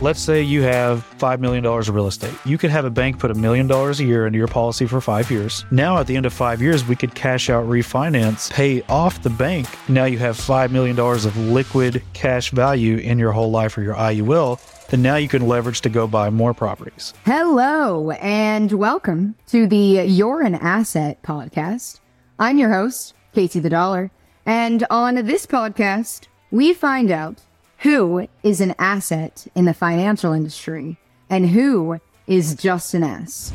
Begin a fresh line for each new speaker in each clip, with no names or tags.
Let's say you have $5 million of real estate. You could have a bank put a million dollars a year into your policy for five years. Now, at the end of five years, we could cash out, refinance, pay off the bank. Now you have $5 million of liquid cash value in your whole life or your IUL. Then now you can leverage to go buy more properties.
Hello, and welcome to the You're an Asset podcast. I'm your host, Casey the Dollar. And on this podcast, we find out who is an asset in the financial industry and who is just an ass.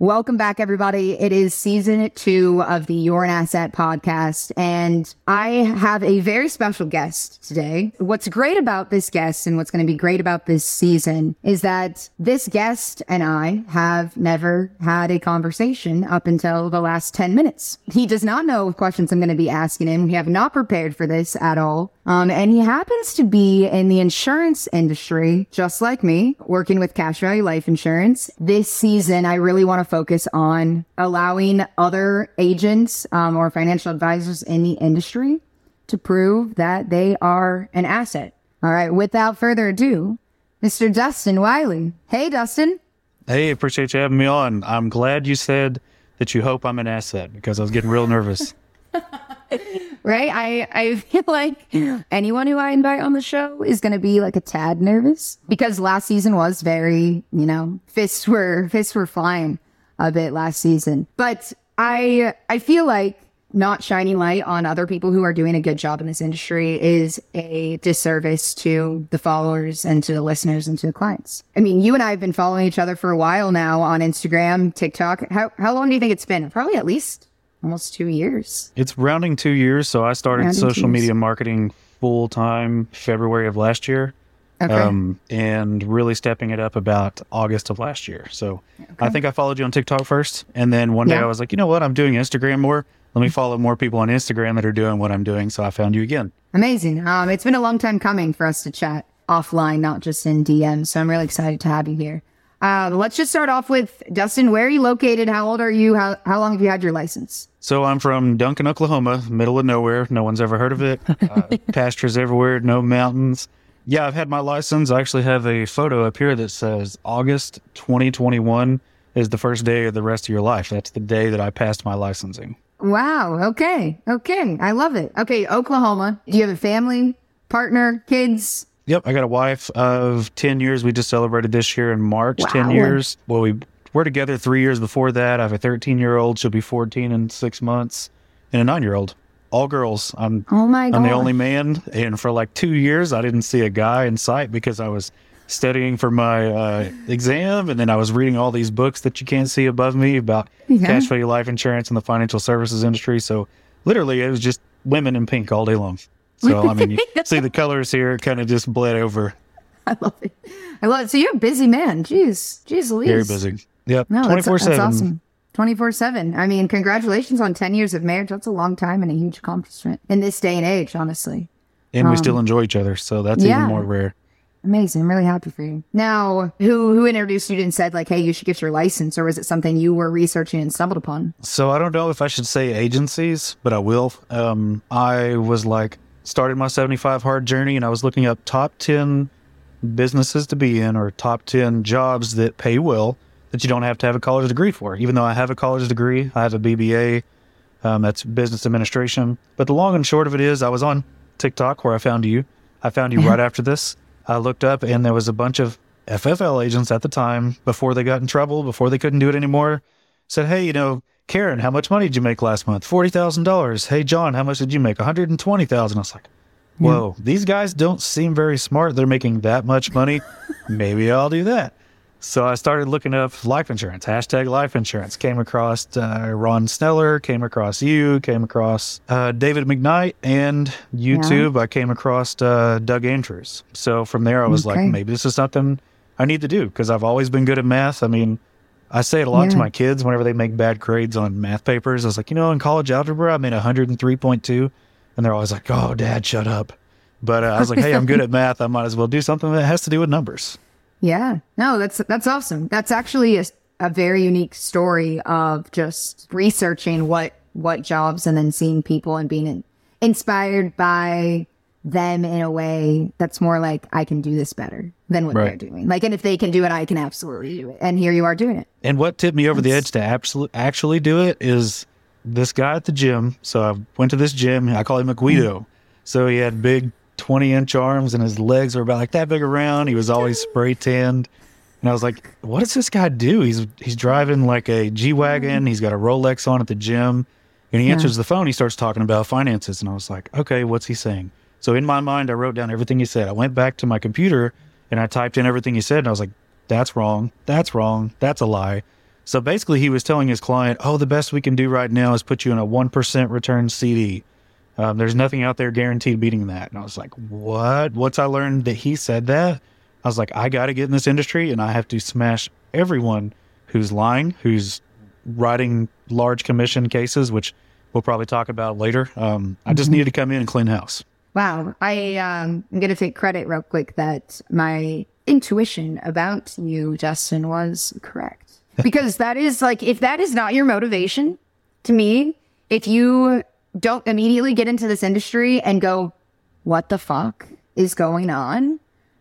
Welcome back, everybody. It is season two of the You're an Asset podcast, and I have a very special guest today. What's great about this guest and what's going to be great about this season is that this guest and I have never had a conversation up until the last 10 minutes. He does not know what questions I'm going to be asking him. We have not prepared for this at all. Um, and he happens to be in the insurance industry, just like me, working with cash value life insurance. This season, I really want to focus on allowing other agents um, or financial advisors in the industry to prove that they are an asset. All right. Without further ado, Mr. Dustin Wylie. Hey, Dustin.
Hey, appreciate you having me on. I'm glad you said that you hope I'm an asset because I was getting real nervous.
right? I, I feel like anyone who I invite on the show is going to be like a tad nervous because last season was very, you know, fists were, fists were flying a bit last season. But I, I feel like not shining light on other people who are doing a good job in this industry is a disservice to the followers and to the listeners and to the clients. I mean, you and I have been following each other for a while now on Instagram, TikTok. How, how long do you think it's been? Probably at least almost two years.
It's rounding two years. So I started rounding social media marketing full time February of last year. Okay. Um, and really stepping it up about August of last year. So okay. I think I followed you on TikTok first. And then one day yeah. I was like, you know what? I'm doing Instagram more. Let me mm-hmm. follow more people on Instagram that are doing what I'm doing. So I found you again.
Amazing. Um, it's been a long time coming for us to chat offline, not just in DM. So I'm really excited to have you here. Uh, let's just start off with Dustin. Where are you located? How old are you? How, how long have you had your license?
So I'm from Duncan, Oklahoma, middle of nowhere. No one's ever heard of it. Uh, pastures everywhere, no mountains. Yeah, I've had my license. I actually have a photo up here that says August 2021 is the first day of the rest of your life. That's the day that I passed my licensing.
Wow. Okay. Okay. I love it. Okay. Oklahoma. Do you have a family, partner, kids?
Yep, I got a wife of 10 years. We just celebrated this year in March, wow. 10 years. Well, we were together three years before that. I have a 13 year old. She'll be 14 in six months, and a nine year old. All girls. I'm,
oh my God.
I'm the only man. And for like two years, I didn't see a guy in sight because I was studying for my uh, exam. And then I was reading all these books that you can't see above me about yeah. cash value life insurance and the financial services industry. So literally, it was just women in pink all day long. So I mean, you see the colors here kind of just bled over.
I love it. I love it. So you're a busy man. Jeez, jeez, Louise.
Very busy. Yep. No, 24
that's, that's awesome. 24 7. I mean, congratulations on 10 years of marriage. That's a long time and a huge accomplishment in this day and age, honestly.
And um, we still enjoy each other. So that's yeah. even more rare.
Amazing. I'm really happy for you. Now, who who introduced you and said like, "Hey, you should get your license," or was it something you were researching and stumbled upon?
So I don't know if I should say agencies, but I will. Um, I was like, started my 75 hard journey and I was looking up top 10 businesses to be in or top 10 jobs that pay well that you don't have to have a college degree for. Even though I have a college degree, I have a BBA, um, that's business administration. But the long and short of it is, I was on TikTok where I found you. I found you right after this. I looked up and there was a bunch of FFL agents at the time before they got in trouble, before they couldn't do it anymore. Said, hey, you know, Karen, how much money did you make last month? $40,000. Hey, John, how much did you make? 120000 I was like, whoa, yeah. these guys don't seem very smart. They're making that much money. Maybe I'll do that. So I started looking up life insurance, hashtag life insurance. Came across uh, Ron Sneller, came across you, came across uh, David McKnight, and YouTube. Yeah. I came across uh, Doug Andrews. So from there, I was okay. like, maybe this is something I need to do because I've always been good at math. I mean, I say it a lot yeah. to my kids whenever they make bad grades on math papers. I was like, you know, in college algebra, I made 103.2. And they're always like, oh, dad, shut up. But uh, I was like, hey, I'm good at math. I might as well do something that has to do with numbers.
Yeah. No, that's that's awesome. That's actually a, a very unique story of just researching what what jobs and then seeing people and being in, inspired by them in a way that's more like I can do this better than what
Right.
they're doing. Like, and if they can do it, I can absolutely do it. And here you are doing it.
And what tipped me over the edge to absolutely actually do it is this guy at the gym. So I went to this gym. I call him a Guido. So he had big 20 inch arms and his legs were about like that big around. He was always spray tanned. And I was like, what does this guy do? He's he's driving like a G Wagon. He's got a Rolex on at the gym. And he answers the phone. He starts talking about finances. And I was like, okay, what's he saying? So in my mind, I wrote down everything he said. I went back to my computer and I typed in everything he said. And I was like, that's wrong. That's wrong. That's a lie. So basically, he was telling his client, oh, the best we can do right now is put you in a 1% return CD. Um, there's nothing out there guaranteed beating that. And I was like, what? Once I learned that he said that, I was like, I got to get in this industry and I have to smash everyone who's lying, who's writing large commission cases, which we'll probably talk about later. Um, I just needed to come in and clean house.
Wow. I um, I'm gonna take credit real quick that my intuition about you, Justin, was correct. Because that is like if that is not your motivation, to me, if you don't immediately get into this industry and go, what the fuck is going on?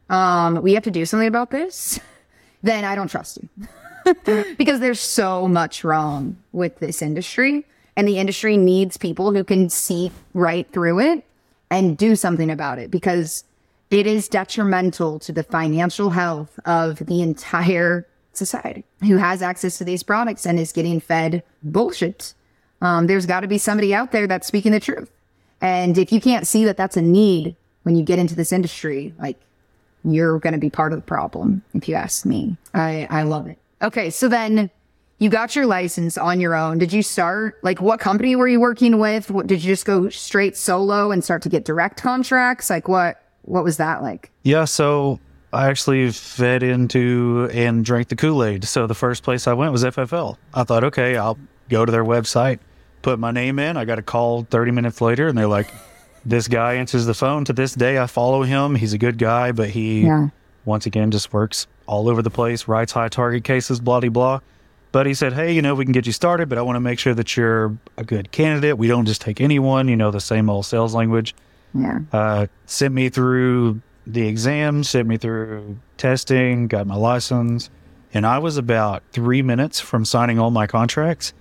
Um, we have to do something about this, then I don't trust you. because there's so much wrong with this industry and the industry needs people who can see right through it and do something about it because it is detrimental to the financial health of the entire society who has access to these products and is getting fed bullshit. Um, there's got to be somebody out there that's speaking the truth. And if you can't see that that's a need when you get into this industry, like you're going to be part of the problem, if you ask me. I, I love it. Okay. So then you got your license on your own. Did you start, like, what company were you working with? What, did you just go straight solo and start to get direct contracts? Like, what, what was that like?
Yeah, so I actually fed into and drank the Kool Aid. So the first place I went was FFL. I thought, okay, I'll go to their website, put my name in. I got a call 30 minutes later, and they're like, this guy answers the phone. To this day, I follow him. He's a good guy, but he,
Yeah.
once again, just works all over the place, writes high target cases, blah, blah, blah. But he said, hey, you know, we can get you started, but I want to make sure that you're a good candidate. We don't just take anyone, you know, the same old sales language
Yeah.
uh, sent me through the exam, sent me through testing, got my license, and I was about three minutes from signing all my contracts.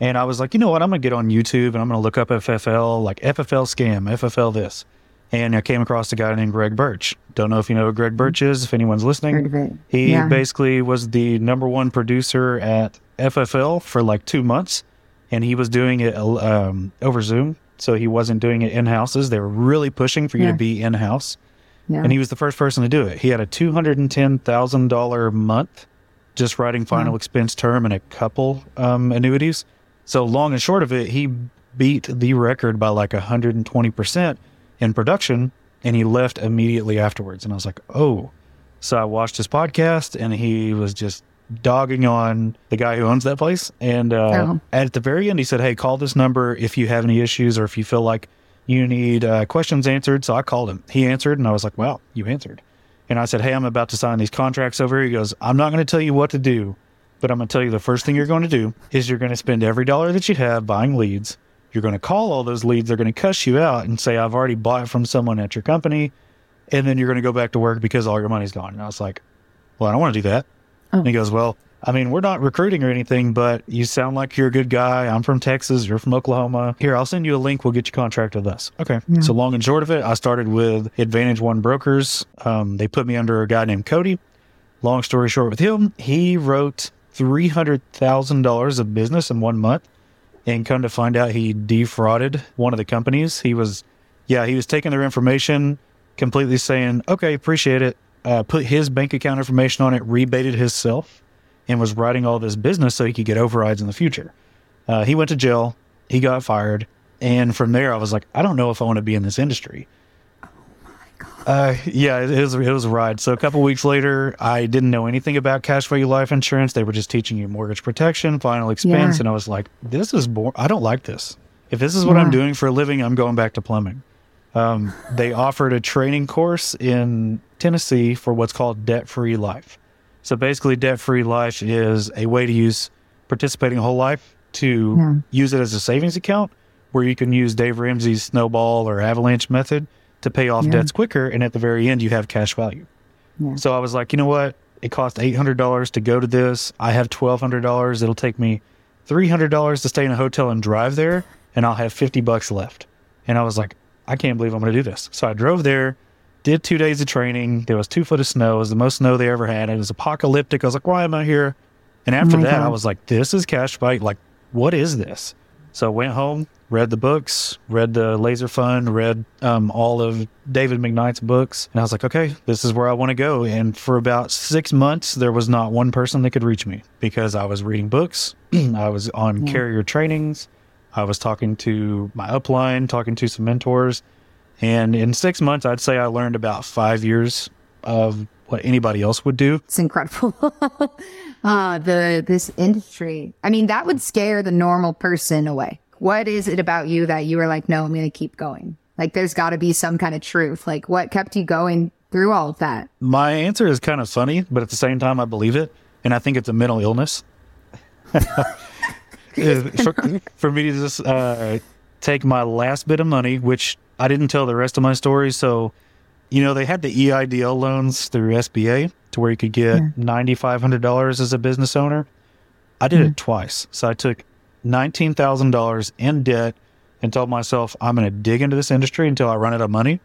And I was like, you know what? I'm gonna get on YouTube and I'm gonna look up FFL, like FFL scam, FFL this. And I came across a guy named Greg Birch. Don't know if you know who Greg Birch is. If anyone's listening,
Heard of it.
he
Yeah.
basically was the number one producer at FFL for like two months, and he was doing it um, over Zoom. So he wasn't doing it in houses. They were really pushing for you
Yeah.
to be in house,
Yeah.
and he was the first person to do it. He had a two hundred and ten thousand dollar month just writing final expense term and a couple um, annuities. So long and short of it, he beat the record by like hundred and twenty percent in production, and he left immediately afterwards. And I was like, oh. So I watched his podcast, and he was just dogging on the guy who owns that place. And uh,
Oh.
at the very end, he said, "Hey, call this number if you have any issues or if you feel like you need uh, questions answered." So I called him. He answered, and I was like, "Wow, you answered." And I said, "Hey, I'm about to sign these contracts over." here." He goes, "I'm not going to tell you what to do, but I'm going to tell you the first thing you're going to do is you're going to spend every dollar that you have buying leads. You're going to call all those leads. They're going to cuss you out and say, I've already bought from someone at your company. And then you're going to go back to work because all your money's gone. And I was like, well, I don't want to do that. And he goes, well, I mean, we're not recruiting or anything, but you sound like you're a good guy. I'm from Texas. You're from Oklahoma. Here, I'll send you a link. We'll get you contracted with us. Okay. So long and short of it, I started with Advantage One Brokers. Um, they put me under a guy named Cody. Long story short with him, he wrote $300,000 of business in one month. And come to find out, he defrauded one of the companies. He was, yeah, he was taking their information, completely saying, okay, appreciate it. Uh, put his bank account information on it, rebated himself, and was writing all this business so he could get overrides in the future. Uh, he went to jail. He got fired. And from there, I was like, I don't know if I want to be in this industry. Uh, yeah, it was it was a ride. So a couple weeks later, I didn't know anything about cash value life insurance. They were just teaching you mortgage protection, final expense,
Yeah.
and I was like, "This is boring. I don't like this. If this is what I'm doing for a living, I'm going back to plumbing." Um, they offered a training course in Tennessee for what's called debt free life. So basically, debt free life is a way to use participating whole life to
Yeah.
use it as a savings account where you can use Dave Ramsey's snowball or avalanche method to pay off
Yeah.
debts quicker. And at the very end, you have cash value.
Yeah.
So I was like, you know what? It cost $800 to go to this. I have $1,200. It'll take me $300 to stay in a hotel and drive there, and I'll have 50 bucks left. And I was like, I can't believe I'm going to do this. So I drove there, did two days of training. There was two foot of snow. It was the most snow they ever had. It was apocalyptic. I was like, why am I here? And after oh
my
that, I was like, this is cash value. Like, what is this? So I went home, read the books, read the Laser Fund, read um, all of David McKnight's books, and I was like, okay, this is where I want to go. And for about six months, there was not one person that could reach me because I was reading books, I was on carrier trainings, I was talking to my upline, talking to some mentors, and in six months, I'd say I learned about five years of what anybody else would do.
It's incredible. uh, the this industry. I mean, that would scare the normal person away. What is it about you that you were like, no, I'm going to keep going? Like, there's got to be some kind of truth. Like, what kept you going through all of that?
My answer is kind of funny, but at the same time, I believe it, and I think it's a mental illness. for, for me to just uh, take my last bit of money, which I didn't tell the rest of my story. So, you know, they had the EIDL loans through SBA to where you could get $9,500 as a business owner. I did it twice. So I took $19,000 in debt and told myself, I'm going to dig into this industry until I run out of money.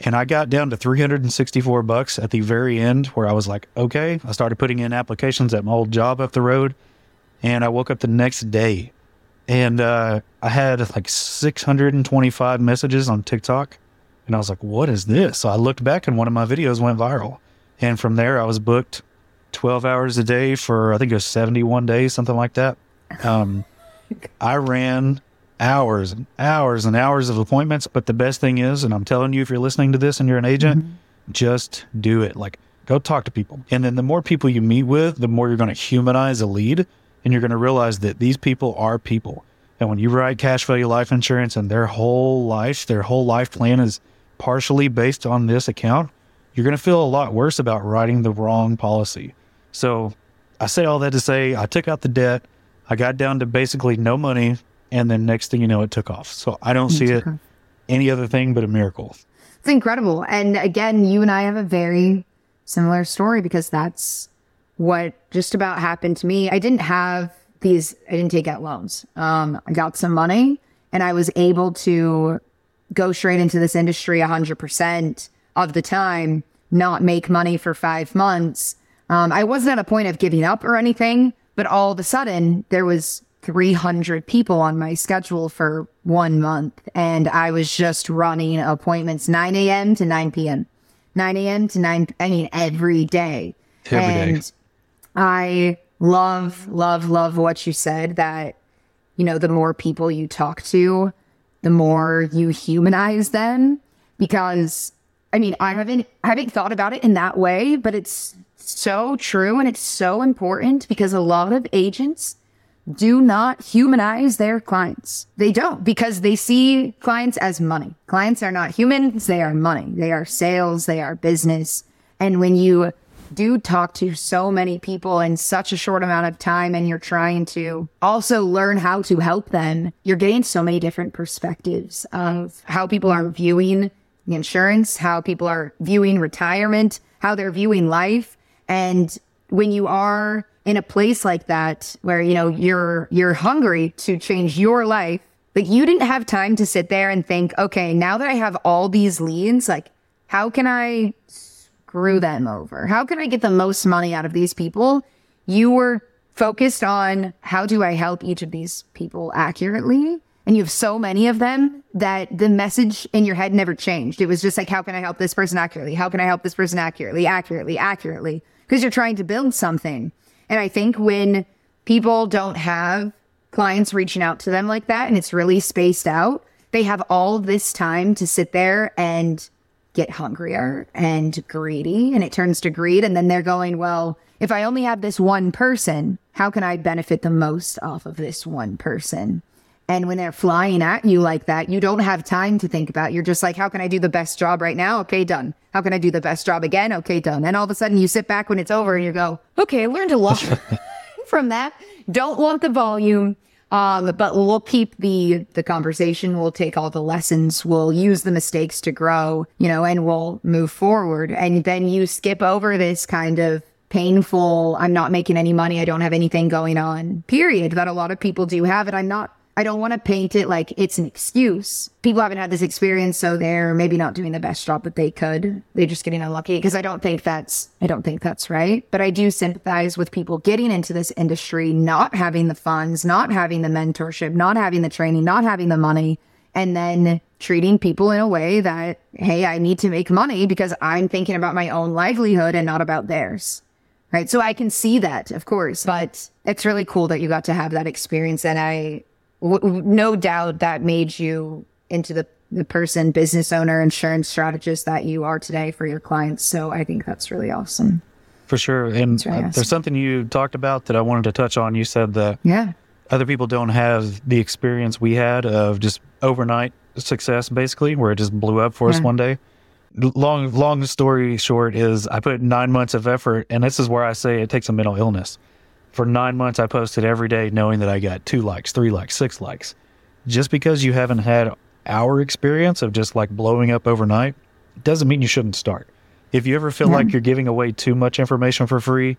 And I got down to 364 bucks at the very end where I was like, okay, I started putting in applications at my old job up the road. And I woke up the next day and uh, I had like 625 messages on TikTok. And I was like, what is this? So I looked back and one of my videos went viral. And from there, I was booked 12 hours a day for, I think it was 71 days, something like that. Um, I ran hours and hours and hours of appointments. But the best thing is, and I'm telling you, if you're listening to this and you're an agent, just do it. Like, go talk to people. And then the more people you meet with, the more you're going to humanize a lead. And you're going to realize that these people are people. And when you write cash value life insurance and their whole life, their whole life plan is partially based on this account, you're going to feel a lot worse about writing the wrong policy. So I say all that to say I took out the debt. I got down to basically no money. And then next thing you know, it took off. So I don't see it any other thing but a miracle.
It's incredible. And again, you and I have a very similar story because that's what just about happened to me. I didn't have these, I didn't take out loans. Um, I got some money and I was able to go straight into this industry 100% of the time, not make money for five months. Um, I wasn't at a point of giving up or anything, but all of a sudden there was 300 people on my schedule for one month. And I was just running appointments 9 a.m. to 9 p.m. 9 a.m. to 9, I mean, every day.
Every day.
and I love, love, love what you said that, you know, the more people you talk to, the more you humanize them. Because, I mean, I haven't, I haven't thought about it in that way, but it's so true and it's so important because a lot of agents do not humanize their clients. They don't because they see clients as money. Clients are not humans, they are money. They are sales, they are business. And when you do talk to so many people in such a short amount of time and you're trying to also learn how to help them, you're getting so many different perspectives of how people are viewing insurance, how people are viewing retirement, how they're viewing life. And when you are in a place like that where you know you're you're hungry to change your life like you didn't have time to sit there and think okay now that i have all these leads like how can i screw them over? How can i get the most money out of these people? You were focused on how do i help each of these people accurately and you have so many of them that the message in your head never changed. It was just like how can i help this person accurately? How can i help this person accurately? Accurately accurately. Because you're trying to build something. And I think when people don't have clients reaching out to them like that and it's really spaced out, they have all this time to sit there and get hungrier and greedy. And it turns to greed. And then they're going, well, if I only have this one person, how can I benefit the most off of this one person? And when they're flying at you like that, you don't have time to think about. You're just like, how can I do the best job right now? Okay, done. How can I do the best job again? Okay, done. And all of a sudden you sit back when it's over and you go, okay, I learned a lot from that. Don't want the volume. Um, but we'll keep the the conversation. We'll take all the lessons. We'll use the mistakes to grow, you know, and we'll move forward. And then you skip over this kind of painful, I'm not making any money, I don't have anything going on, period, that a lot of people do have. And I'm not I don't want to paint it like it's an excuse. People haven't had this experience, so they're maybe not doing the best job that they could. They're just getting unlucky because I don't think that's, I don't think that's right. But I do sympathize with people getting into this industry, not having the funds, not having the mentorship, not having the training, not having the money, and then treating people in a way that, hey, I need to make money because I'm thinking about my own livelihood and not about theirs. Right. So I can see that, of course, but it's really cool that you got to have that experience. And I, w- no doubt that made you into the the person, business owner, insurance strategist that you are today for your clients. So I think that's really awesome.
For sure. And really uh, awesome. there's something you talked about that I wanted to touch on. You said that
yeah.
other people don't have the experience we had of just overnight success, basically, where it just blew up for yeah. us one day. Long, long story short is I put nine months of effort, and this is where I say it takes a mental illness for nine months, I posted every day knowing that I got two likes, three likes, six likes. Just because you haven't had our experience of just like blowing up overnight doesn't mean you shouldn't start. If you ever feel yeah. like you're giving away too much information for free,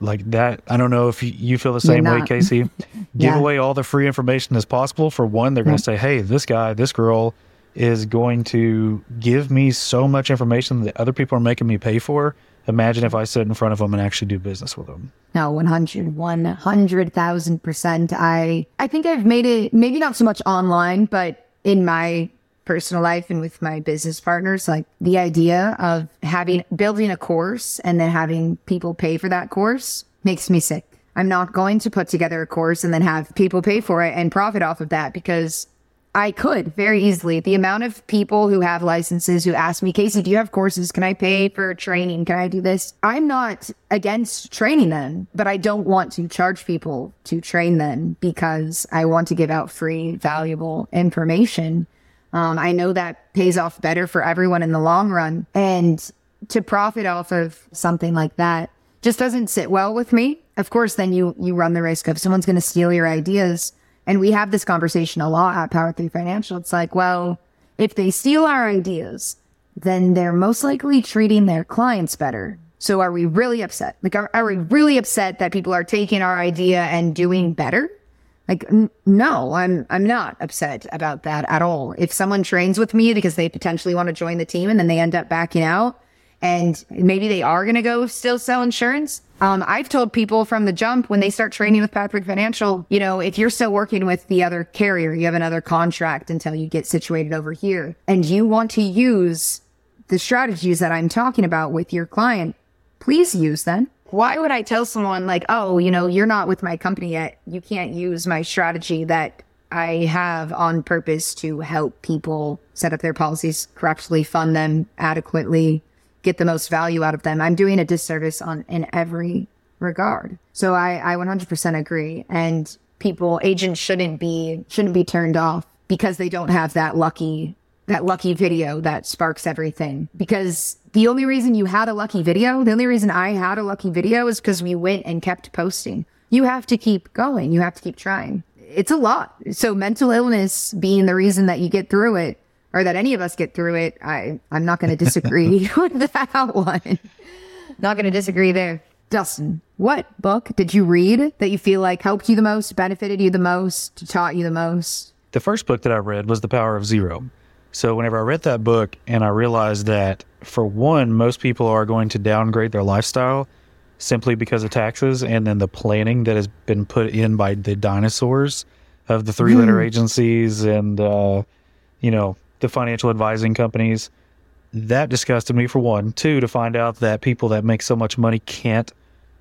like that, I don't know if you feel the same way, Casey. Give yeah. away all the free information as possible. For one, they're going to say, hey, this guy, this girl is going to give me so much information that other people are making me pay for imagine if I sit in front of them and actually do business with them.
No, 100, 100,000%. I, I think I've made it, maybe not so much online, but in my personal life and with my business partners, like the idea of having, building a course and then having people pay for that course makes me sick. I'm not going to put together a course and then have people pay for it and profit off of that because I could very easily. The amount of people who have licenses who ask me, Casey, do you have courses? Can I pay for training? Can I do this? I'm not against training them, but I don't want to charge people to train them because I want to give out free, valuable information. Um, I know that pays off better for everyone in the long run. And to profit off of something like that just doesn't sit well with me. Of course, then you, you run the risk of someone's going to steal your ideas and we have this conversation a lot at Power 3 Financial. It's like, well, if they steal our ideas, then they're most likely treating their clients better. So are we really upset? Like, are, are we really upset that people are taking our idea and doing better? Like, n- no, I'm, I'm not upset about that at all. If someone trains with me because they potentially want to join the team and then they end up backing out, and maybe they are going to go still sell insurance. Um, I've told people from the jump when they start training with Patrick Financial, you know, if you're still working with the other carrier, you have another contract until you get situated over here and you want to use the strategies that I'm talking about with your client, please use them. Why would I tell someone like, oh, you know, you're not with my company yet. You can't use my strategy that I have on purpose to help people set up their policies correctly, fund them adequately, get the most value out of them. I'm doing a disservice on in every regard. So I, I 100% agree. And people, agents shouldn't be, shouldn't be turned off because they don't have that lucky, that lucky video that sparks everything. Because the only reason you had a lucky video, the only reason I had a lucky video is because we went and kept posting. You have to keep going. You have to keep trying. It's a lot. So mental illness being the reason that you get through it or that any of us get through it, I, I'm not going to disagree with that one. Not going to disagree there. Dustin, what book did you read that you feel like helped you the most, benefited you the most, taught you the most?
The first book that I read was The Power of Zero. So, whenever I read that book and I realized that, for one, most people are going to downgrade their lifestyle simply because of taxes and then the planning that has been put in by the dinosaurs of the three letter mm. agencies and, uh, you know, the financial advising companies. That disgusted me for one. Two, to find out that people that make so much money can't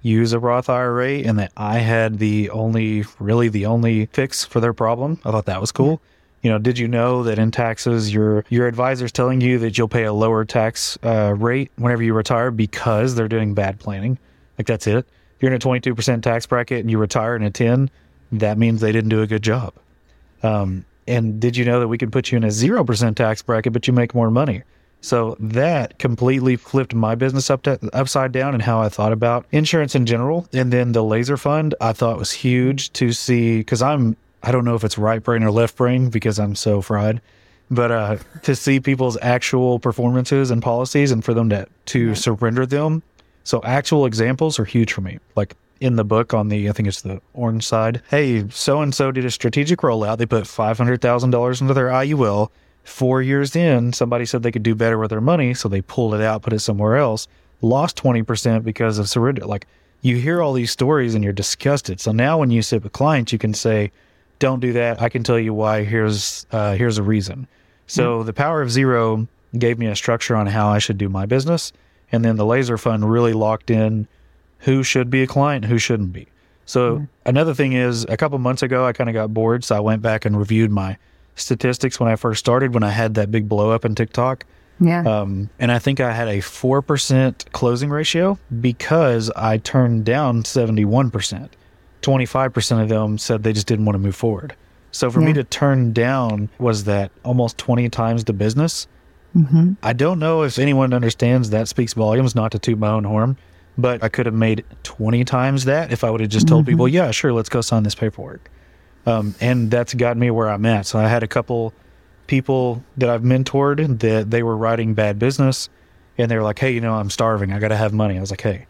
use a Roth IRA and that I had the only, really the only fix for their problem. I thought that was cool. You know, did you know that in taxes, your your advisor's telling you that you'll pay a lower tax uh, rate whenever you retire because they're doing bad planning? Like that's it. You're in a 22% tax bracket and you retire in a 10, that means they didn't do a good job. Um, and did you know that we can put you in a 0% tax bracket, but you make more money? So that completely flipped my business up to, upside down and how I thought about insurance in general. And then the laser fund I thought was huge to see because I'm I don't know if it's right brain or left brain because I'm so fried, but uh, to see people's actual performances and policies and for them to to surrender them. So actual examples are huge for me. Like in the book on the I think it's the orange side. Hey, so and so did a strategic rollout. They put five hundred thousand dollars into their IUL Four years in, somebody said they could do better with their money, so they pulled it out, put it somewhere else, lost 20% because of surrender. Like you hear all these stories and you're disgusted. So now when you sit with clients, you can say, don't do that. I can tell you why. Here's, uh, here's a reason. So mm-hmm. the power of zero gave me a structure on how I should do my business. And then the laser fund really locked in who should be a client, who shouldn't be. So mm-hmm. another thing is a couple months ago, I kind of got bored. So I went back and reviewed my statistics when I first started, when I had that big blow up in TikTok.
Yeah.
Um, and I think I had a 4% closing ratio because I turned down 71%. 25% of them said they just didn't want to move forward. So for yeah. me to turn down was that almost 20 times the business. Mm-hmm. I don't know if anyone understands that speaks volumes, not to toot my own horn, but I could have made 20 times that if I would have just told mm-hmm. people, yeah, sure, let's go sign this paperwork. Um, and that's gotten me where I'm at. So I had a couple people that I've mentored that they were writing bad business and they were like, hey, you know, I'm starving. I got to have money. I was like, hey,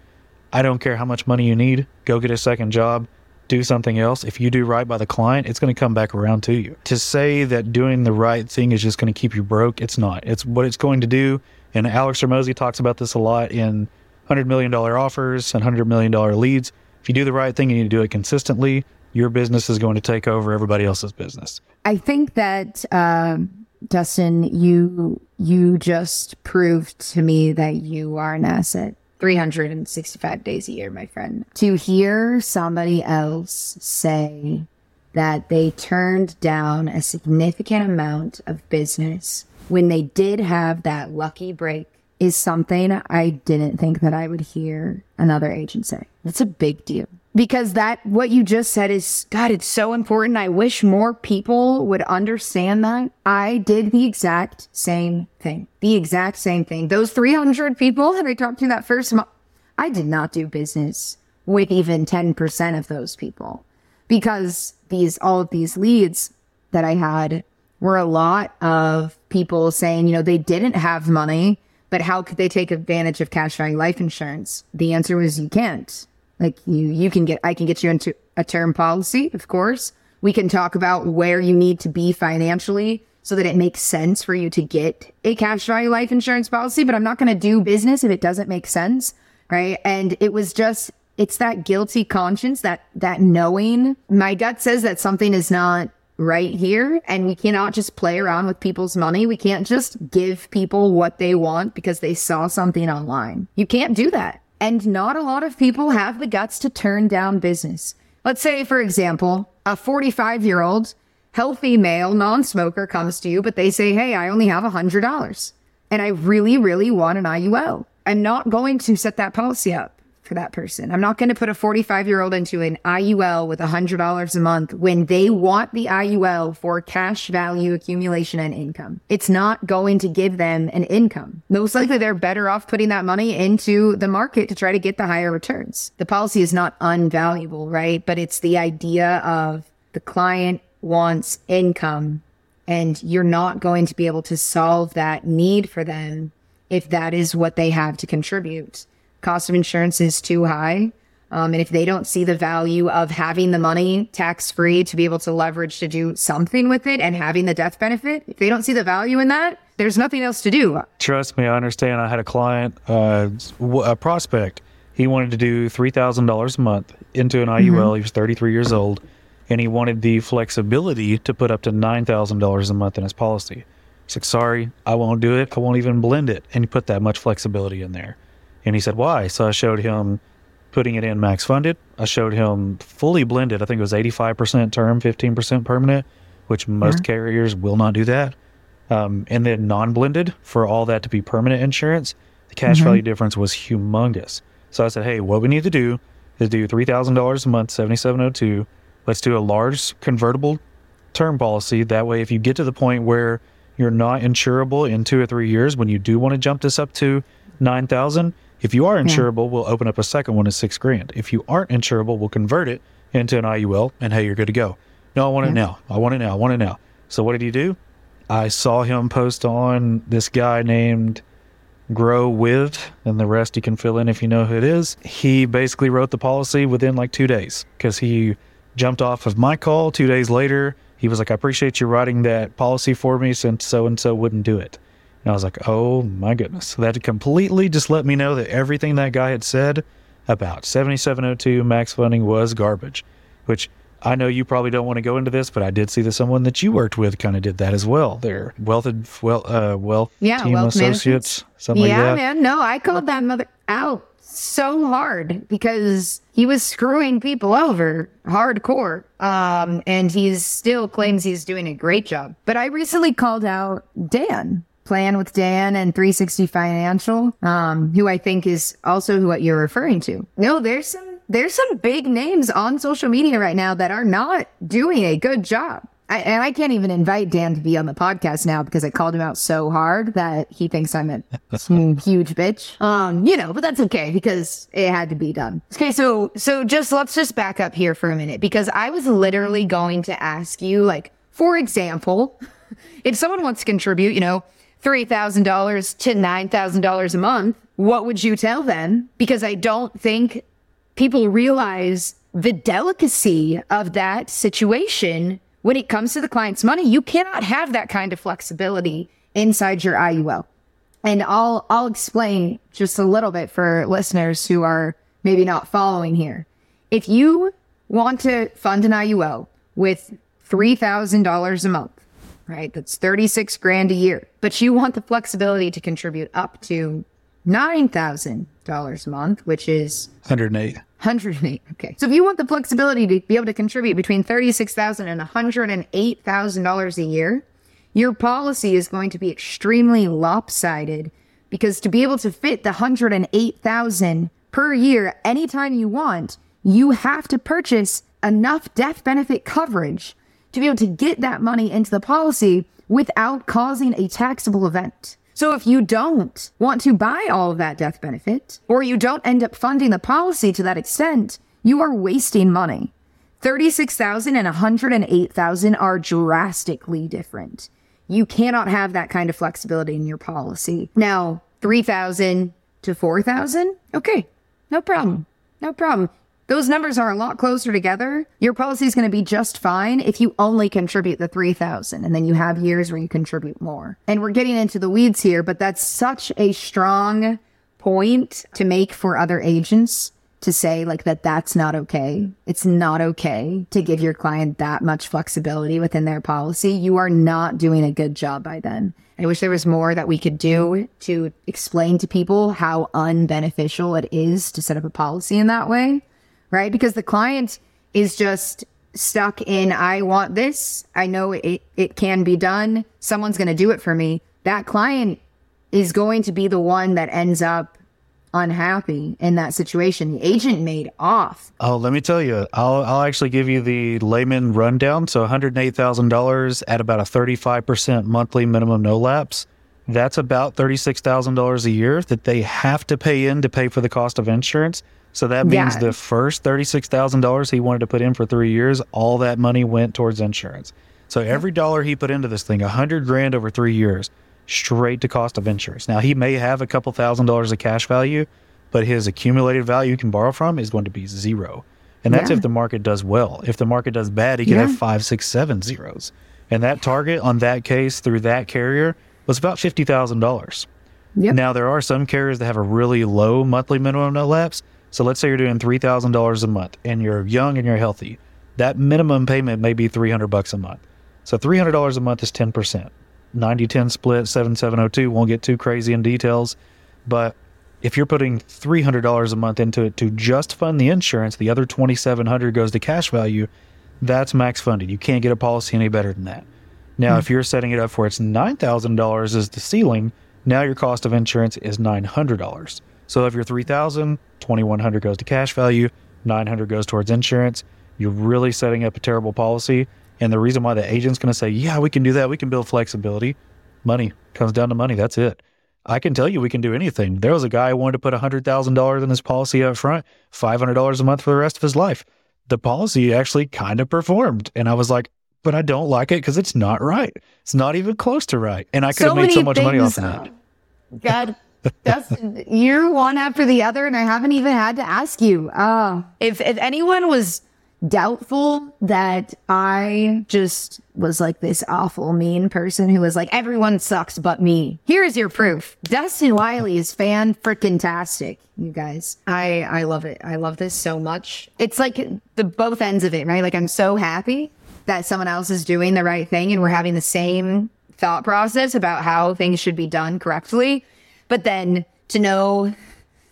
I don't care how much money you need. Go get a second job, do something else. If you do right by the client, it's going to come back around to you. To say that doing the right thing is just going to keep you broke, it's not. It's what it's going to do. And Alex Hormozi talks about this a lot in $100 million offers and $100 million leads. If you do the right thing and you do it consistently, your business is going to take over everybody else's business.
I think that uh, Dustin, you you just proved to me that you are an asset. 365 days a year, my friend. To hear somebody else say that they turned down a significant amount of business when they did have that lucky break is something I didn't think that I would hear another agent say. That's a big deal. Because that what you just said is god it's so important. I wish more people would understand that. I did the exact same thing. The exact same thing. Those 300 people that i talked to that first month i did not do business with even 10% of those people. Because these all of these leads that i had were a lot of people saying you know they didn't have money but how could they take advantage of cash value life insurance the answer was you can't like you, you can get, I can get you into a term policy, of course. We can talk about where you need to be financially so that it makes sense for you to get a cash value life insurance policy, but I'm not going to do business if it doesn't make sense. Right. And it was just, it's that guilty conscience, that, that knowing my gut says that something is not right here and we cannot just play around with people's money. We can't just give people what they want because they saw something online. You can't do that. And not a lot of people have the guts to turn down business. Let's say, for example, a 45 year old healthy male non smoker comes to you, but they say, Hey, I only have $100 and I really, really want an IUL. I'm not going to set that policy up for that person. I'm not going to put a 45 year old into an IUL with $100 a month when they want the IUL for cash value accumulation and income. It's not going to give them an income. Most likely they're better off putting that money into the market to try to get the higher returns. The policy is not unvaluable, right? But it's the idea of the client wants income and you're not going to be able to solve that need for them if that is what they have to contribute cost of insurance is too high. Um, and if they don't see the value of having the money tax free to be able to leverage to do something with it and having the death benefit, if they don't see the value in that, there's nothing else to do.
Trust me, I understand. I had a client, uh, a prospect. He wanted to do $3,000 a month into an IUL. Mm-hmm. He was 33 years old and he wanted the flexibility to put up to $9,000 a month in his policy. He's like, sorry, I won't do it. I won't even blend it. And he put that much flexibility in there. And he said, why? So I showed him putting it in max funded. I showed him fully blended. I think it was 85% term, 15% permanent, which most mm-hmm. carriers will not do that. Um, and then non blended for all that to be permanent insurance. The cash mm-hmm. value difference was humongous. So I said, hey, what we need to do is do $3,000 a month, 7702. Let's do a large convertible term policy. That way, if you get to the point where you're not insurable in two or three years, when you do want to jump this up to 9,000, if you are insurable, we'll open up a second one at six grand. If you aren't insurable, we'll convert it into an IUL and hey, you're good to go. No, I want it now. I want it now. I want it now. So what did he do? I saw him post on this guy named Grow With, and the rest you can fill in if you know who it is. He basically wrote the policy within like two days because he jumped off of my call two days later. He was like, I appreciate you writing that policy for me since so and so wouldn't do it. And I was like, oh my goodness. So that completely just let me know that everything that guy had said about 7702 max funding was garbage, which I know you probably don't want to go into this, but I did see that someone that you worked with kind of did that as well. Their wealth, well, uh, wealth
yeah,
team
wealth
associates, something
yeah,
like that.
Yeah, man. No, I called that mother out so hard because he was screwing people over hardcore. Um, and he still claims he's doing a great job. But I recently called out Dan. Plan with Dan and 360 Financial, um, who I think is also what you're referring to. No, there's some there's some big names on social media right now that are not doing a good job. I, and I can't even invite Dan to be on the podcast now because I called him out so hard that he thinks I'm a huge bitch. Um, you know, but that's okay because it had to be done. Okay, so so just let's just back up here for a minute because I was literally going to ask you, like, for example, if someone wants to contribute, you know, three thousand dollars to nine thousand dollars a month, what would you tell them? Because I don't think people realize the delicacy of that situation when it comes to the client's money. You cannot have that kind of flexibility inside your IUL. And I'll I'll explain just a little bit for listeners who are maybe not following here. If you want to fund an IUL with $3,000 a month, right? That's 36 grand a year, but you want the flexibility to contribute up to $9,000 a month, which is
108.
108. Okay. So if you want the flexibility to be able to contribute between $36,000 and $108,000 a year, your policy is going to be extremely lopsided because to be able to fit the 108,000 per year anytime you want, you have to purchase enough death benefit coverage to be able to get that money into the policy without causing a taxable event. So if you don't want to buy all of that death benefit, or you don't end up funding the policy to that extent, you are wasting money. 36,000 and 108,000 are drastically different. You cannot have that kind of flexibility in your policy. Now, 3,000 to 4,000? Okay. No problem. No problem. Those numbers are a lot closer together. Your policy is going to be just fine if you only contribute the 3000 and then you have years where you contribute more. And we're getting into the weeds here, but that's such a strong point to make for other agents to say like that that's not okay. It's not okay to give your client that much flexibility within their policy. You are not doing a good job by them. I wish there was more that we could do to explain to people how unbeneficial it is to set up a policy in that way right? Because the client is just stuck in, I want this. I know it, it can be done. Someone's going to do it for me. That client is going to be the one that ends up unhappy in that situation. The agent made off.
Oh, let me tell you, I'll, I'll actually give you the layman rundown. So $108,000 at about a 35% monthly minimum no lapse. That's about $36,000 a year that they have to pay in to pay for the cost of insurance. So that means yeah. the first $36,000 he wanted to put in for three years, all that money went towards insurance. So every dollar he put into this thing, a hundred grand over three years, straight to cost of insurance. Now he may have a couple thousand dollars of cash value, but his accumulated value you can borrow from is going to be zero. And that's yeah. if the market does well. If the market does bad, he could yeah. have five, six, seven zeros. And that target on that case through that carrier was about fifty thousand dollars. Yep. Now there are some carriers that have a really low monthly minimum no lapse so let's say you're doing $3,000 a month and you're young and you're healthy. That minimum payment may be 300 bucks a month. So $300 a month is 10%. 90-10 split 7702 won't get too crazy in details, but if you're putting $300 a month into it to just fund the insurance, the other 2700 goes to cash value, that's max funded. You can't get a policy any better than that. Now, mm-hmm. if you're setting it up for it's $9,000 as the ceiling, now your cost of insurance is $900. So if you're 3000 2100 goes to cash value, 900 goes towards insurance. You're really setting up a terrible policy. And the reason why the agent's going to say, yeah, we can do that, we can build flexibility, money comes down to money. That's it. I can tell you we can do anything. There was a guy who wanted to put $100,000 in his policy up front, $500 a month for the rest of his life. The policy actually kind of performed. And I was like, but I don't like it because it's not right. It's not even close to right. And I could have made so much money off that.
God, that's you're one after the other, and I haven't even had to ask you. Uh, if if anyone was doubtful that I just was like this awful mean person who was like everyone sucks but me. Here is your proof. Dustin Wylie is fan freaking tastic. You guys, I I love it. I love this so much. It's like the both ends of it, right? Like I'm so happy that someone else is doing the right thing and we're having the same thought process about how things should be done correctly. But then to know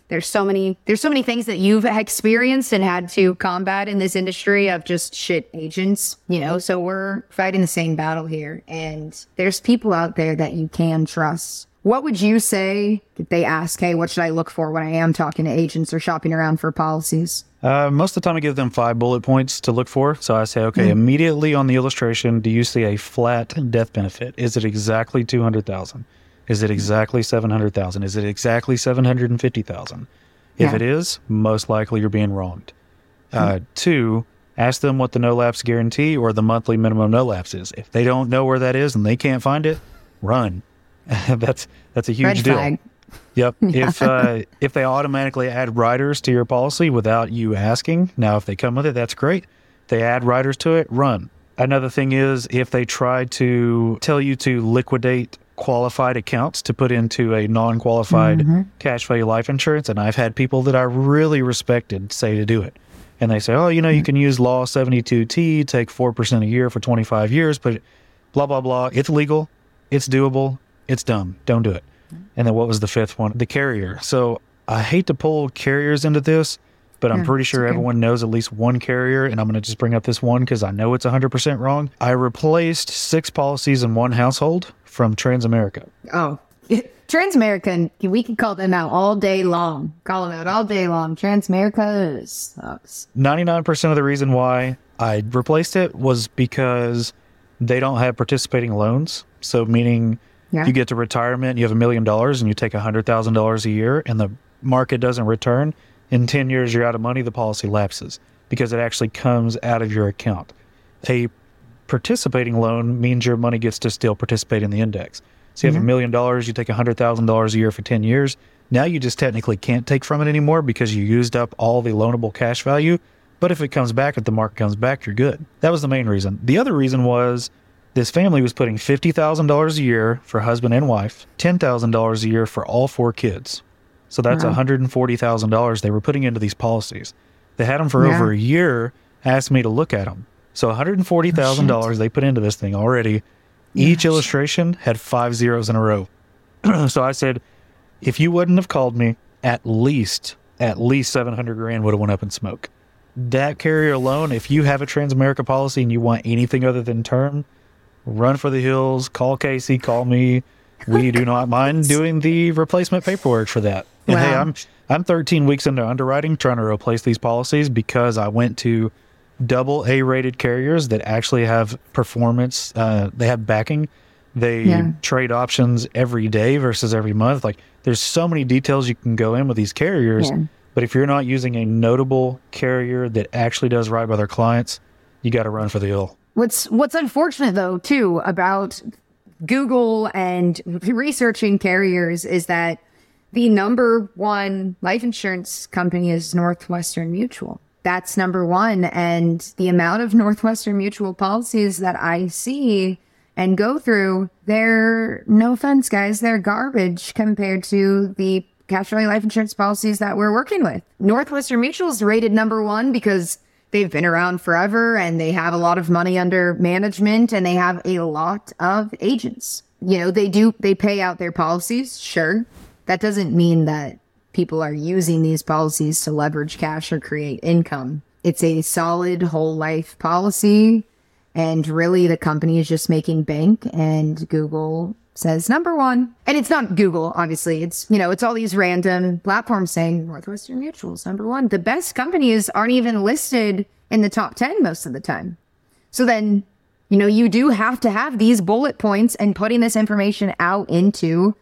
there's so many there's so many things that you've experienced and had to combat in this industry of just shit agents, you know. So we're fighting the same battle here and there's people out there that you can trust. What would you say if they ask, "Hey, what should I look for when I am talking to agents or shopping around for policies?"
Uh, most of the time, I give them five bullet points to look for. So I say, okay, mm. immediately on the illustration, do you see a flat death benefit? Is it exactly two hundred thousand? Is it exactly seven hundred thousand? Is it exactly seven hundred and fifty thousand? If yeah. it is, most likely you're being wronged. Mm. Uh, two, ask them what the no lapse guarantee or the monthly minimum no lapse is. If they don't know where that is and they can't find it, run. that's that's a huge Red deal. Flag. Yep. Yeah. If uh, if they automatically add riders to your policy without you asking, now if they come with it, that's great. They add riders to it, run. Another thing is if they try to tell you to liquidate qualified accounts to put into a non-qualified mm-hmm. cash value life insurance, and I've had people that I really respected say to do it. And they say, "Oh, you know, you can use Law 72T, take 4% a year for 25 years, but blah blah blah. It's legal, it's doable, it's dumb. Don't do it." And then what was the fifth one? The carrier. So I hate to pull carriers into this, but I'm pretty sure okay. everyone knows at least one carrier. And I'm going to just bring up this one because I know it's 100% wrong. I replaced six policies in one household from Transamerica.
Oh, Transamerica, we can call them out all day long. Call them out all day long. Transamerica sucks.
99% of the reason why I replaced it was because they don't have participating loans. So, meaning yeah. You get to retirement, you have a million dollars, and you take a hundred thousand dollars a year, and the market doesn't return. In ten years, you're out of money. The policy lapses because it actually comes out of your account. A participating loan means your money gets to still participate in the index. So you have a mm-hmm. million dollars, you take a hundred thousand dollars a year for ten years. Now you just technically can't take from it anymore because you used up all the loanable cash value. But if it comes back, if the market comes back, you're good. That was the main reason. The other reason was this family was putting $50,000 a year for husband and wife, $10,000 a year for all four kids. So that's wow. $140,000 they were putting into these policies. They had them for yeah. over a year, asked me to look at them. So $140,000 oh, they put into this thing already. Each illustration had five zeros in a row. so I said, if you wouldn't have called me, at least, at least 700 grand would have went up in smoke. That carrier alone, if you have a Transamerica policy and you want anything other than term, run for the hills, call Casey, call me. We do not mind doing the replacement paperwork for that. And wow. hey, I'm I'm 13 weeks into underwriting trying to replace these policies because I went to double A rated carriers that actually have performance. Uh, they have backing. They yeah. trade options every day versus every month. Like there's so many details you can go in with these carriers. Yeah. But if you're not using a notable carrier that actually does right by their clients, you got to run for the hill.
What's what's unfortunate though too about Google and researching carriers is that the number one life insurance company is Northwestern Mutual. That's number one. And the amount of Northwestern Mutual policies that I see and go through, they're no offense, guys, they're garbage compared to the cash value life insurance policies that we're working with. Northwestern Mutual is rated number one because they've been around forever and they have a lot of money under management and they have a lot of agents. You know, they do, they pay out their policies, sure. That doesn't mean that people are using these policies to leverage cash or create income. It's a solid whole life policy. And really, the company is just making bank, and Google says number one. And it's not Google, obviously. It's, you know, it's all these random platforms saying Northwestern Mutual's number one. The best companies aren't even listed in the top 10 most of the time. So then you know, you do have to have these bullet points and putting this information out into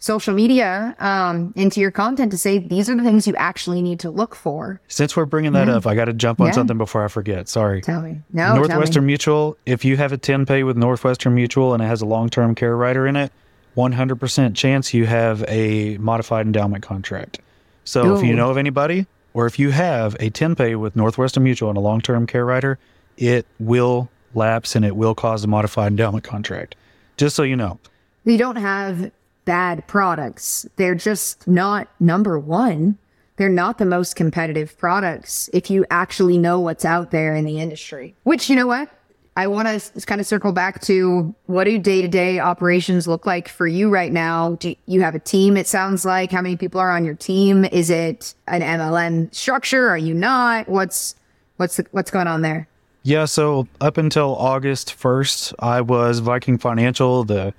social media, um, into your content to say these are the things you actually need to look for.
Since we're bringing that
Yeah.
up, I got to jump on
Yeah.
something before I forget. Sorry.
Tell me. No,
Northwestern
me.
Mutual, if you have a 10 pay with Northwestern Mutual and it has a long term care rider in it, 100% chance you have a modified endowment contract. So if you know of anybody, or if you have a 10 pay with Northwestern Mutual and a long term care rider, it will lapse and it will cause a modified endowment contract. Just so you know.
You don't have bad products. They're just not number one. They're not the most competitive products if you actually know what's out there in the industry. Which, you know what? I want to kind of circle back to what do day to day operations look like for you right now? Do you have a team? It sounds like how many people are on your team? Is it an MLM structure? Are you not? What's what's the, what's going on there?
Yeah, so up until August 1st, I was Viking Financial, the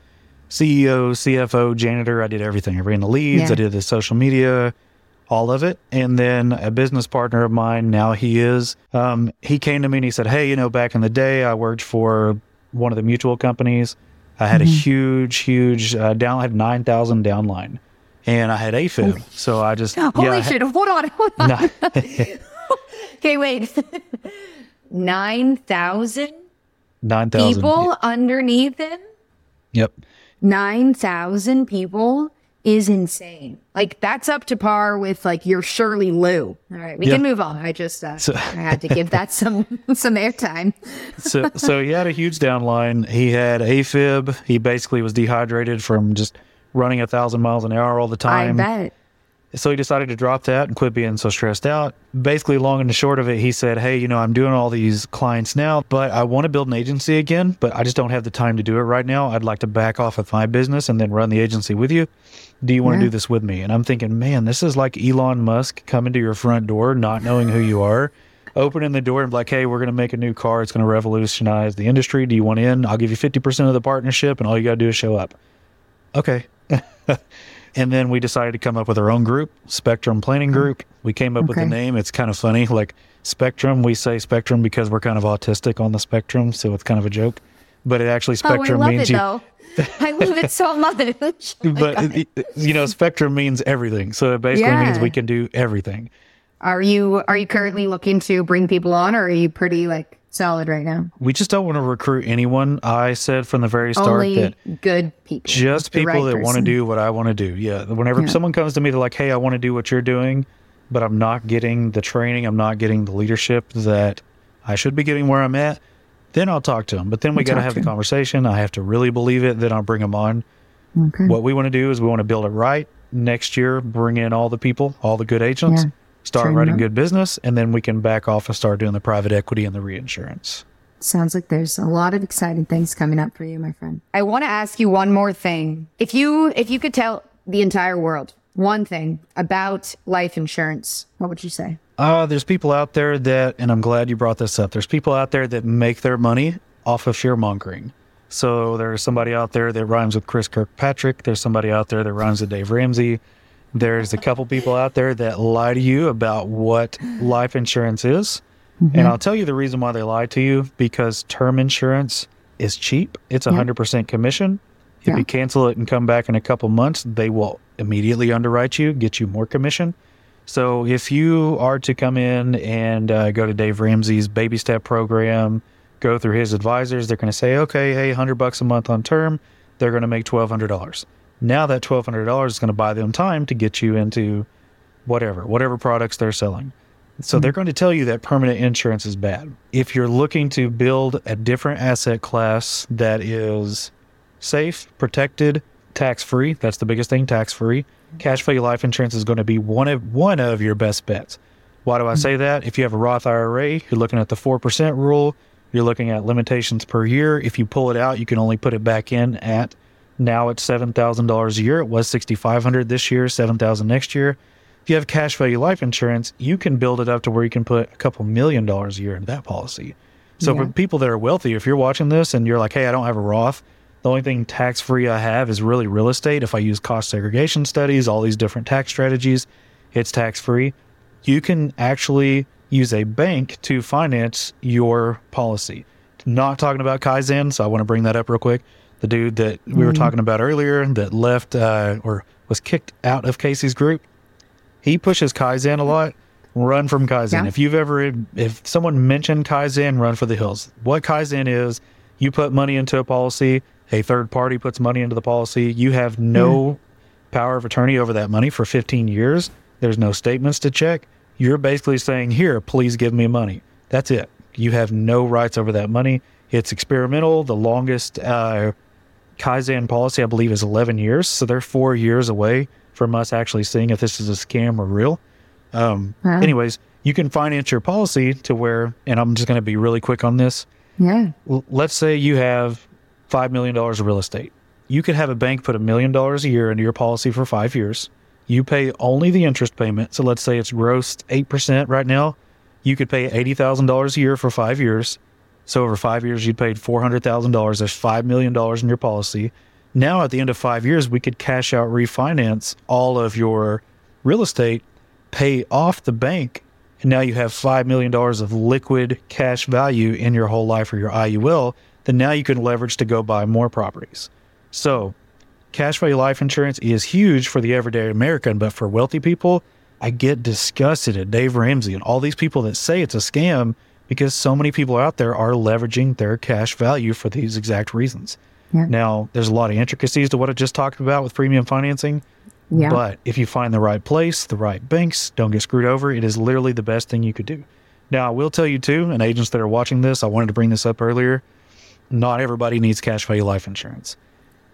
CEO, CFO, janitor. I did everything. I ran the leads,
Yeah.
I did the social media, all of it. And then a business partner of mine, now he is, um, he came to me and he said, Hey, you know, back in the day, I worked for one of the mutual companies. I had a huge, huge uh, down, I had 9,000 downline and I had AFib. so I just,
Holy
yeah,
shit. Hold on. Hold on.
had-
Okay, wait. 9,000
9,000
people underneath him?
Yep.
9,000 people is insane. Like, that's up to par with like your Shirley Lou. All right, we
Yeah.
can move on. I just, uh,
So-
I had to give that some, some airtime.
so so he had a huge downline. He had AFib. He basically was dehydrated from just running a thousand miles an hour all the time.
I bet.
So he decided to drop that and quit being so stressed out. Basically, long and the short of it, he said, Hey, you know, I'm doing all these clients now, but I want to build an agency again, but I just don't have the time to do it right now. I'd like to back off of my business and then run the agency with you. Do you want
Yeah.
to do this with me? And I'm thinking, man, this is like Elon Musk coming to your front door, not knowing who you are, opening the door and be like, hey, we're going to make a new car. It's going to revolutionize the industry. Do you want in? I'll give you 50% of the partnership, and all you got to do is show up. Okay. and then we decided to come up with our own group, Spectrum Planning Group. Mm. We came up with the name. It's kind of funny. Like Spectrum, we say Spectrum because we're kind of autistic on the spectrum. So it's kind of a joke. But it actually, oh, Spectrum
oh, I love
means
it
you.
though. I love it so much. Oh
But you know, spectrum means everything. So it basically means we can do everything.
are you are you currently looking to bring people on, or are you pretty like solid right now?
We just don't want to recruit anyone. I said from the very start
Only
that
good people.
just people
right
that want to do what I want to do. Yeah. Whenever
Yeah.
someone comes to me, they're like, hey, I want to do what you're doing, but I'm not getting the training, I'm not getting the leadership that I should be getting where I'm at, then I'll talk to them. But then we got to have the conversation. I have to really believe it. Then I'll bring them on.
Okay.
What we want to do is we want to build it right. Next year, bring in all the people, all the good agents,
Yeah.
Start
Train 'em
writing
up.
good business, and then we can back off and start doing the private equity and the reinsurance.
Sounds like there's a lot of exciting things coming up for you, my friend. I want to ask you one more thing. If you if you could tell the entire world one thing about life insurance, what would you say?
Uh, there's people out there that, and I'm glad you brought this up. There's people out there that make their money off of fear mongering. So there's somebody out there that rhymes with Chris Kirkpatrick. There's somebody out there that rhymes with Dave Ramsey. There's a couple people out there that lie to you about what life insurance is. And I'll tell you the reason why they lie to you because term insurance is cheap. It's 100% commission. If
Yeah.
you cancel it and come back in a couple months, they will immediately underwrite you, get you more commission. So if you are to come in and uh, go to Dave Ramsey's baby step program, go through his advisors, they're going to say, okay, hey, 100 bucks a month on term, they're going to make $1,200. Now that $1,200 is going to buy them time to get you into whatever, whatever products they're selling. So they're mm-hmm. going to tell you that permanent insurance is bad. If you're looking to build a different asset class that is safe, protected, tax free, that's the biggest thing, tax free. Cash value life insurance is going to be one of one of your best bets. Why do I mm-hmm. say that? If you have a Roth IRA, you're looking at the 4% rule, you're looking at limitations per year. If you pull it out, you can only put it back in at now it's $7,000 a year. It was 6500 this year, 7000 next year. If you have cash value life insurance, you can build it up to where you can put a couple million dollars a year into that policy. So
Yeah.
for people that are wealthy, if you're watching this and you're like, "Hey, I don't have a Roth," the only thing tax free I have is really real estate. If I use cost segregation studies, all these different tax strategies, it's tax free. You can actually use a bank to finance your policy. not talking about Kaizen, so I want to bring that up real quick. The dude that we were talking about earlier that left uh, or was kicked out of Casey's group, he pushes Kaizen a lot. Run from Kaizen.
Yeah.
If you've ever, if someone mentioned Kaizen, run for the hills. What Kaizen is, you put money into a policy, a third party puts money into the policy. You have no power of attorney over that money for 15 years. There's no statements to check. You're basically saying, here, please give me money. That's it. You have no rights over that money. It's experimental. The longest uh, Kaizen policy, I believe, is 11 years. So they're four years away from us actually seeing if this is a scam or real. Um,
Wow.
Anyways, you can finance your policy to where, and I'm just going to be really quick on this.
Yeah.
L- let's say you have $5 million of real estate. You could have a bank put a million dollars a year into your policy for five years. You pay only the interest payment. So let's say it's grossed 8% right now. You could pay $80,000 a year for five years. So over five years, you'd paid $400,000. There's $5 million in your policy. Now, at the end of five years, we could cash out, refinance all of your real estate, pay off the bank, and now you have $5 million of liquid cash value in your whole life or your IUL. Then now you can leverage to go buy more properties. So, cash value life insurance is huge for the everyday American, but for wealthy people, I get disgusted at Dave Ramsey and all these people that say it's a scam because so many people out there are leveraging their cash value for these exact reasons.
Yeah.
Now, there's a lot of intricacies to what I just talked about with premium financing.
Yeah.
But if you find the right place, the right banks, don't get screwed over, it is literally the best thing you could do. Now, I will tell you too, and agents that are watching this, I wanted to bring this up earlier. Not everybody needs cash value life insurance.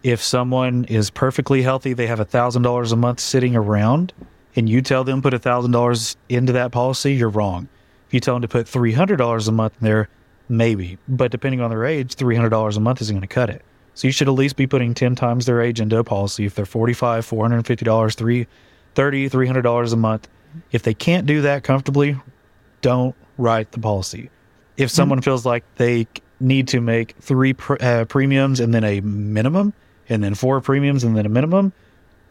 If someone is perfectly healthy, they have $1,000 a month sitting around, and you tell them put $1,000 into that policy, you're wrong. If you tell them to put $300 a month in there, maybe. But depending on their age, $300 a month isn't going to cut it. So you should at least be putting 10 times their age into a policy. If they're 45, $450, three, $30, $300 a month. If they can't do that comfortably, don't write the policy. If someone feels like they need to make three pr- uh, premiums and then a minimum, and then four premiums and then a minimum,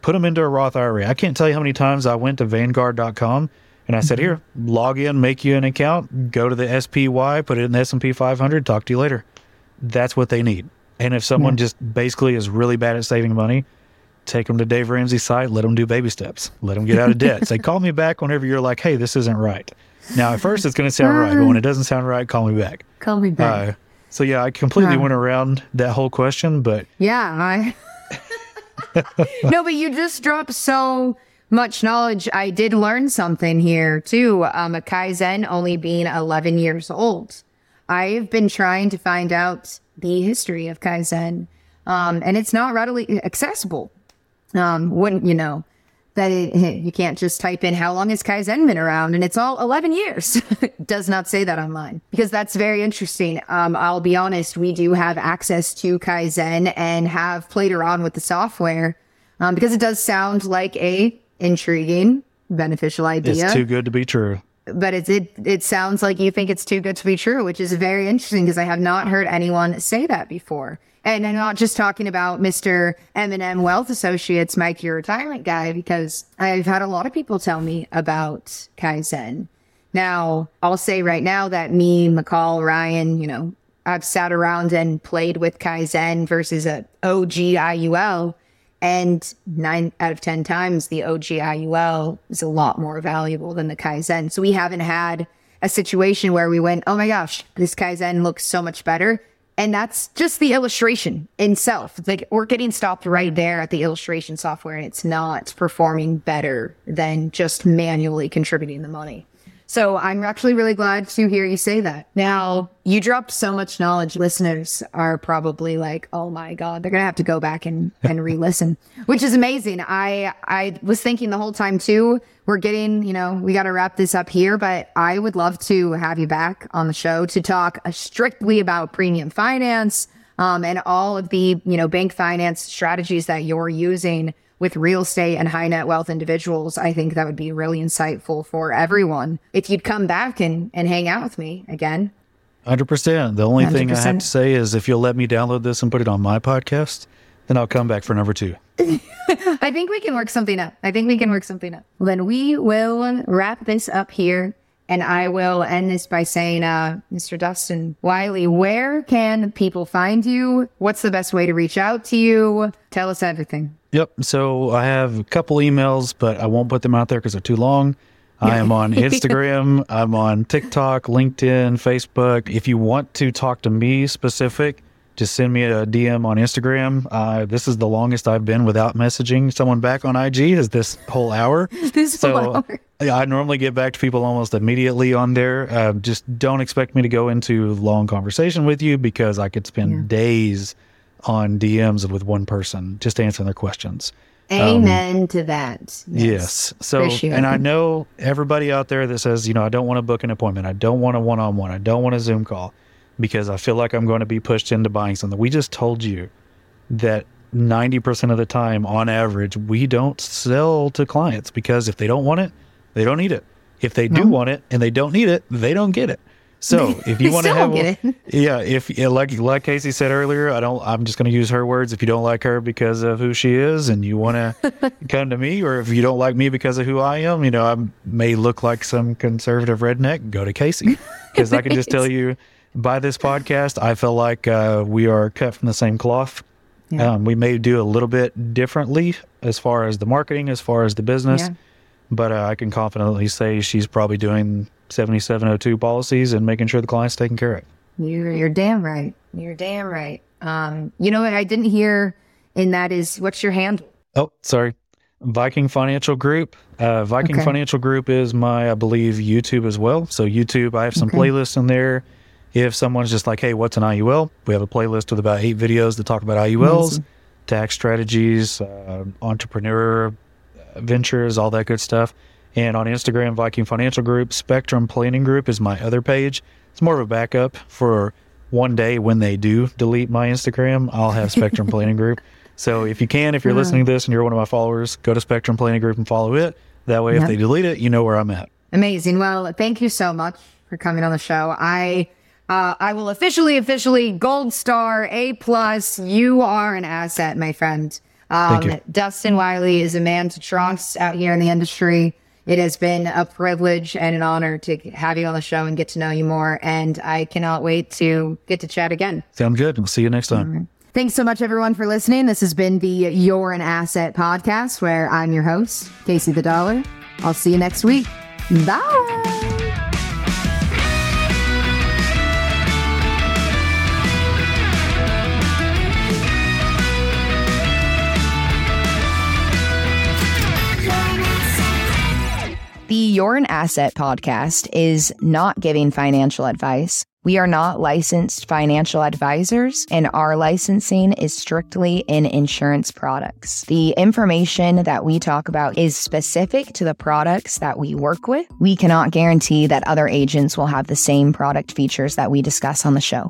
put them into a Roth IRA. I can't tell you how many times I went to Vanguard.com and I said, "Here, log in, make you an account, go to the SPY, put it in the S&P 500, talk to you later." That's what they need. And if someone just basically is really bad at saving money, take them to Dave Ramsey's site, let them do baby steps, let them get out of debt. Say, call me back whenever you're like, "Hey, this isn't right." Now, at first, it's going to sound right, but when it doesn't sound right, call me back.
Call me back.
Uh, so yeah, I completely went around that whole question, but
Yeah, I. no, but you just dropped so much knowledge. I did learn something here too. Um, a Kaizen only being 11 years old. I've been trying to find out the history of Kaizen, um, and it's not readily accessible. Um, wouldn't you know that it, you can't just type in how long has Kaizen been around and it's all 11 years. Does not say that online because that's very interesting. Um, I'll be honest, we do have access to Kaizen and have played around with the software um, because it does sound like a intriguing, beneficial idea
it's too good to be true.
but it's, it it sounds like you think it's too good to be true, which is very interesting because I have not heard anyone say that before. And I'm not just talking about Mr. M&M Wealth Associates, Mike, your retirement guy, because I've had a lot of people tell me about Kaizen. Now, I'll say right now that me, McCall, Ryan, you know, I've sat around and played with Kaizen versus a OG IUL. And nine out of 10 times, the OG IUL is a lot more valuable than the Kaizen. So we haven't had a situation where we went, oh my gosh, this Kaizen looks so much better. And that's just the illustration in itself. It's like we're getting stopped right there at the illustration software and it's not performing better than just manually contributing the money. So I'm actually really glad to hear you say that. Now, you dropped so much knowledge. Listeners are probably like, oh my God, they're going to have to go back and, and re-listen, which is amazing. I, I was thinking the whole time too, we're getting, you know, we got to wrap this up here, but I would love to have you back on the show to talk strictly about premium finance, um, and all of the, you know, bank finance strategies that you're using with real estate and high net wealth individuals, I think that would be really insightful for everyone. If you'd come back and, and hang out with me again.
100%. The only thing I have to say is if you'll let me download this and put it on my podcast, then I'll come back for number two.
I think we can work something up. I think we can work something up. Then we will wrap this up here. And I will end this by saying, uh, Mr. Dustin Wylie, where can people find you? What's the best way to reach out to you? Tell us everything.
Yep. So I have a couple emails, but I won't put them out there because they're too long. I am on Instagram. I'm on TikTok, LinkedIn, Facebook. If you want to talk to me specific, just send me a DM on Instagram. Uh, this is the longest I've been without messaging someone back on IG is this whole hour.
this
so
whole hour.
I normally get back to people almost immediately on there. Uh, just don't expect me to go into long conversation with you because I could spend
Yeah.
days on DMs with one person just answering their questions.
Um, Amen to that.
Yes. So,
Appreciate
and I know everybody out there that says, you know, I don't want to book an appointment. I don't want a one on one. I don't want a Zoom call because I feel like I'm going to be pushed into buying something. We just told you that 90% of the time, on average, we don't sell to clients because if they don't want it, they don't need it. If they do want it and they don't need it, they don't get it. So if you want to have, one- yeah, if like like Casey said earlier, I don't. I'm just going to use her words. If you don't like her because of who she is, and you want to come to me, or if you don't like me because of who I am, you know, I may look like some conservative redneck. Go to Casey because I can just tell you by this podcast, I feel like uh, we are cut from the same cloth.
Yeah.
Um, we may do a little bit differently as far as the marketing, as far as the business,
Yeah.
but uh, I can confidently say she's probably doing 7702 policies and making sure the client's taken care of.
You're you're damn right. You're damn right. Um, you know what I didn't hear, and that is what's your handle?
Oh, sorry. Viking Financial Group. Uh, Viking
Okay.
Financial Group is my, I believe, YouTube as well. So YouTube, I have some
Okay.
playlists in there. If someone's just like, hey, what's an IUL? We have a playlist with about eight videos that talk about IULs,
Amazing.
tax strategies, uh, entrepreneur ventures, all that good stuff. And on Instagram, Viking Financial Group, Spectrum Planning Group is my other page. It's more of a backup for one day when they do delete my Instagram, I'll have Spectrum Planning Group. So if you can, if you're listening to this and you're one of my followers, go to Spectrum Planning Group and follow it. That way, if they delete it, you know where I'm at.
Amazing. Well, thank you so much for coming on the show. I uh, I will officially, officially gold star, A plus. You are an asset, my friend. Um,
Thank you.
Dustin Wylie is a man to trust out here in the industry. It has been a privilege and an honor to have you on the show and get to know you more. And I cannot wait to get to chat again.
Sound good? We'll see you next time.
Thanks so much, everyone, for listening. This has been the You're an Asset podcast, where I'm your host, Casey the Dollar. I'll see you next week. Bye.
The You're an Asset podcast is not giving financial advice. We are not licensed financial advisors, and our licensing is strictly in insurance products. The information that we talk about is specific to the products that we work with. We cannot guarantee that other agents will have the same product features that we discuss on the show.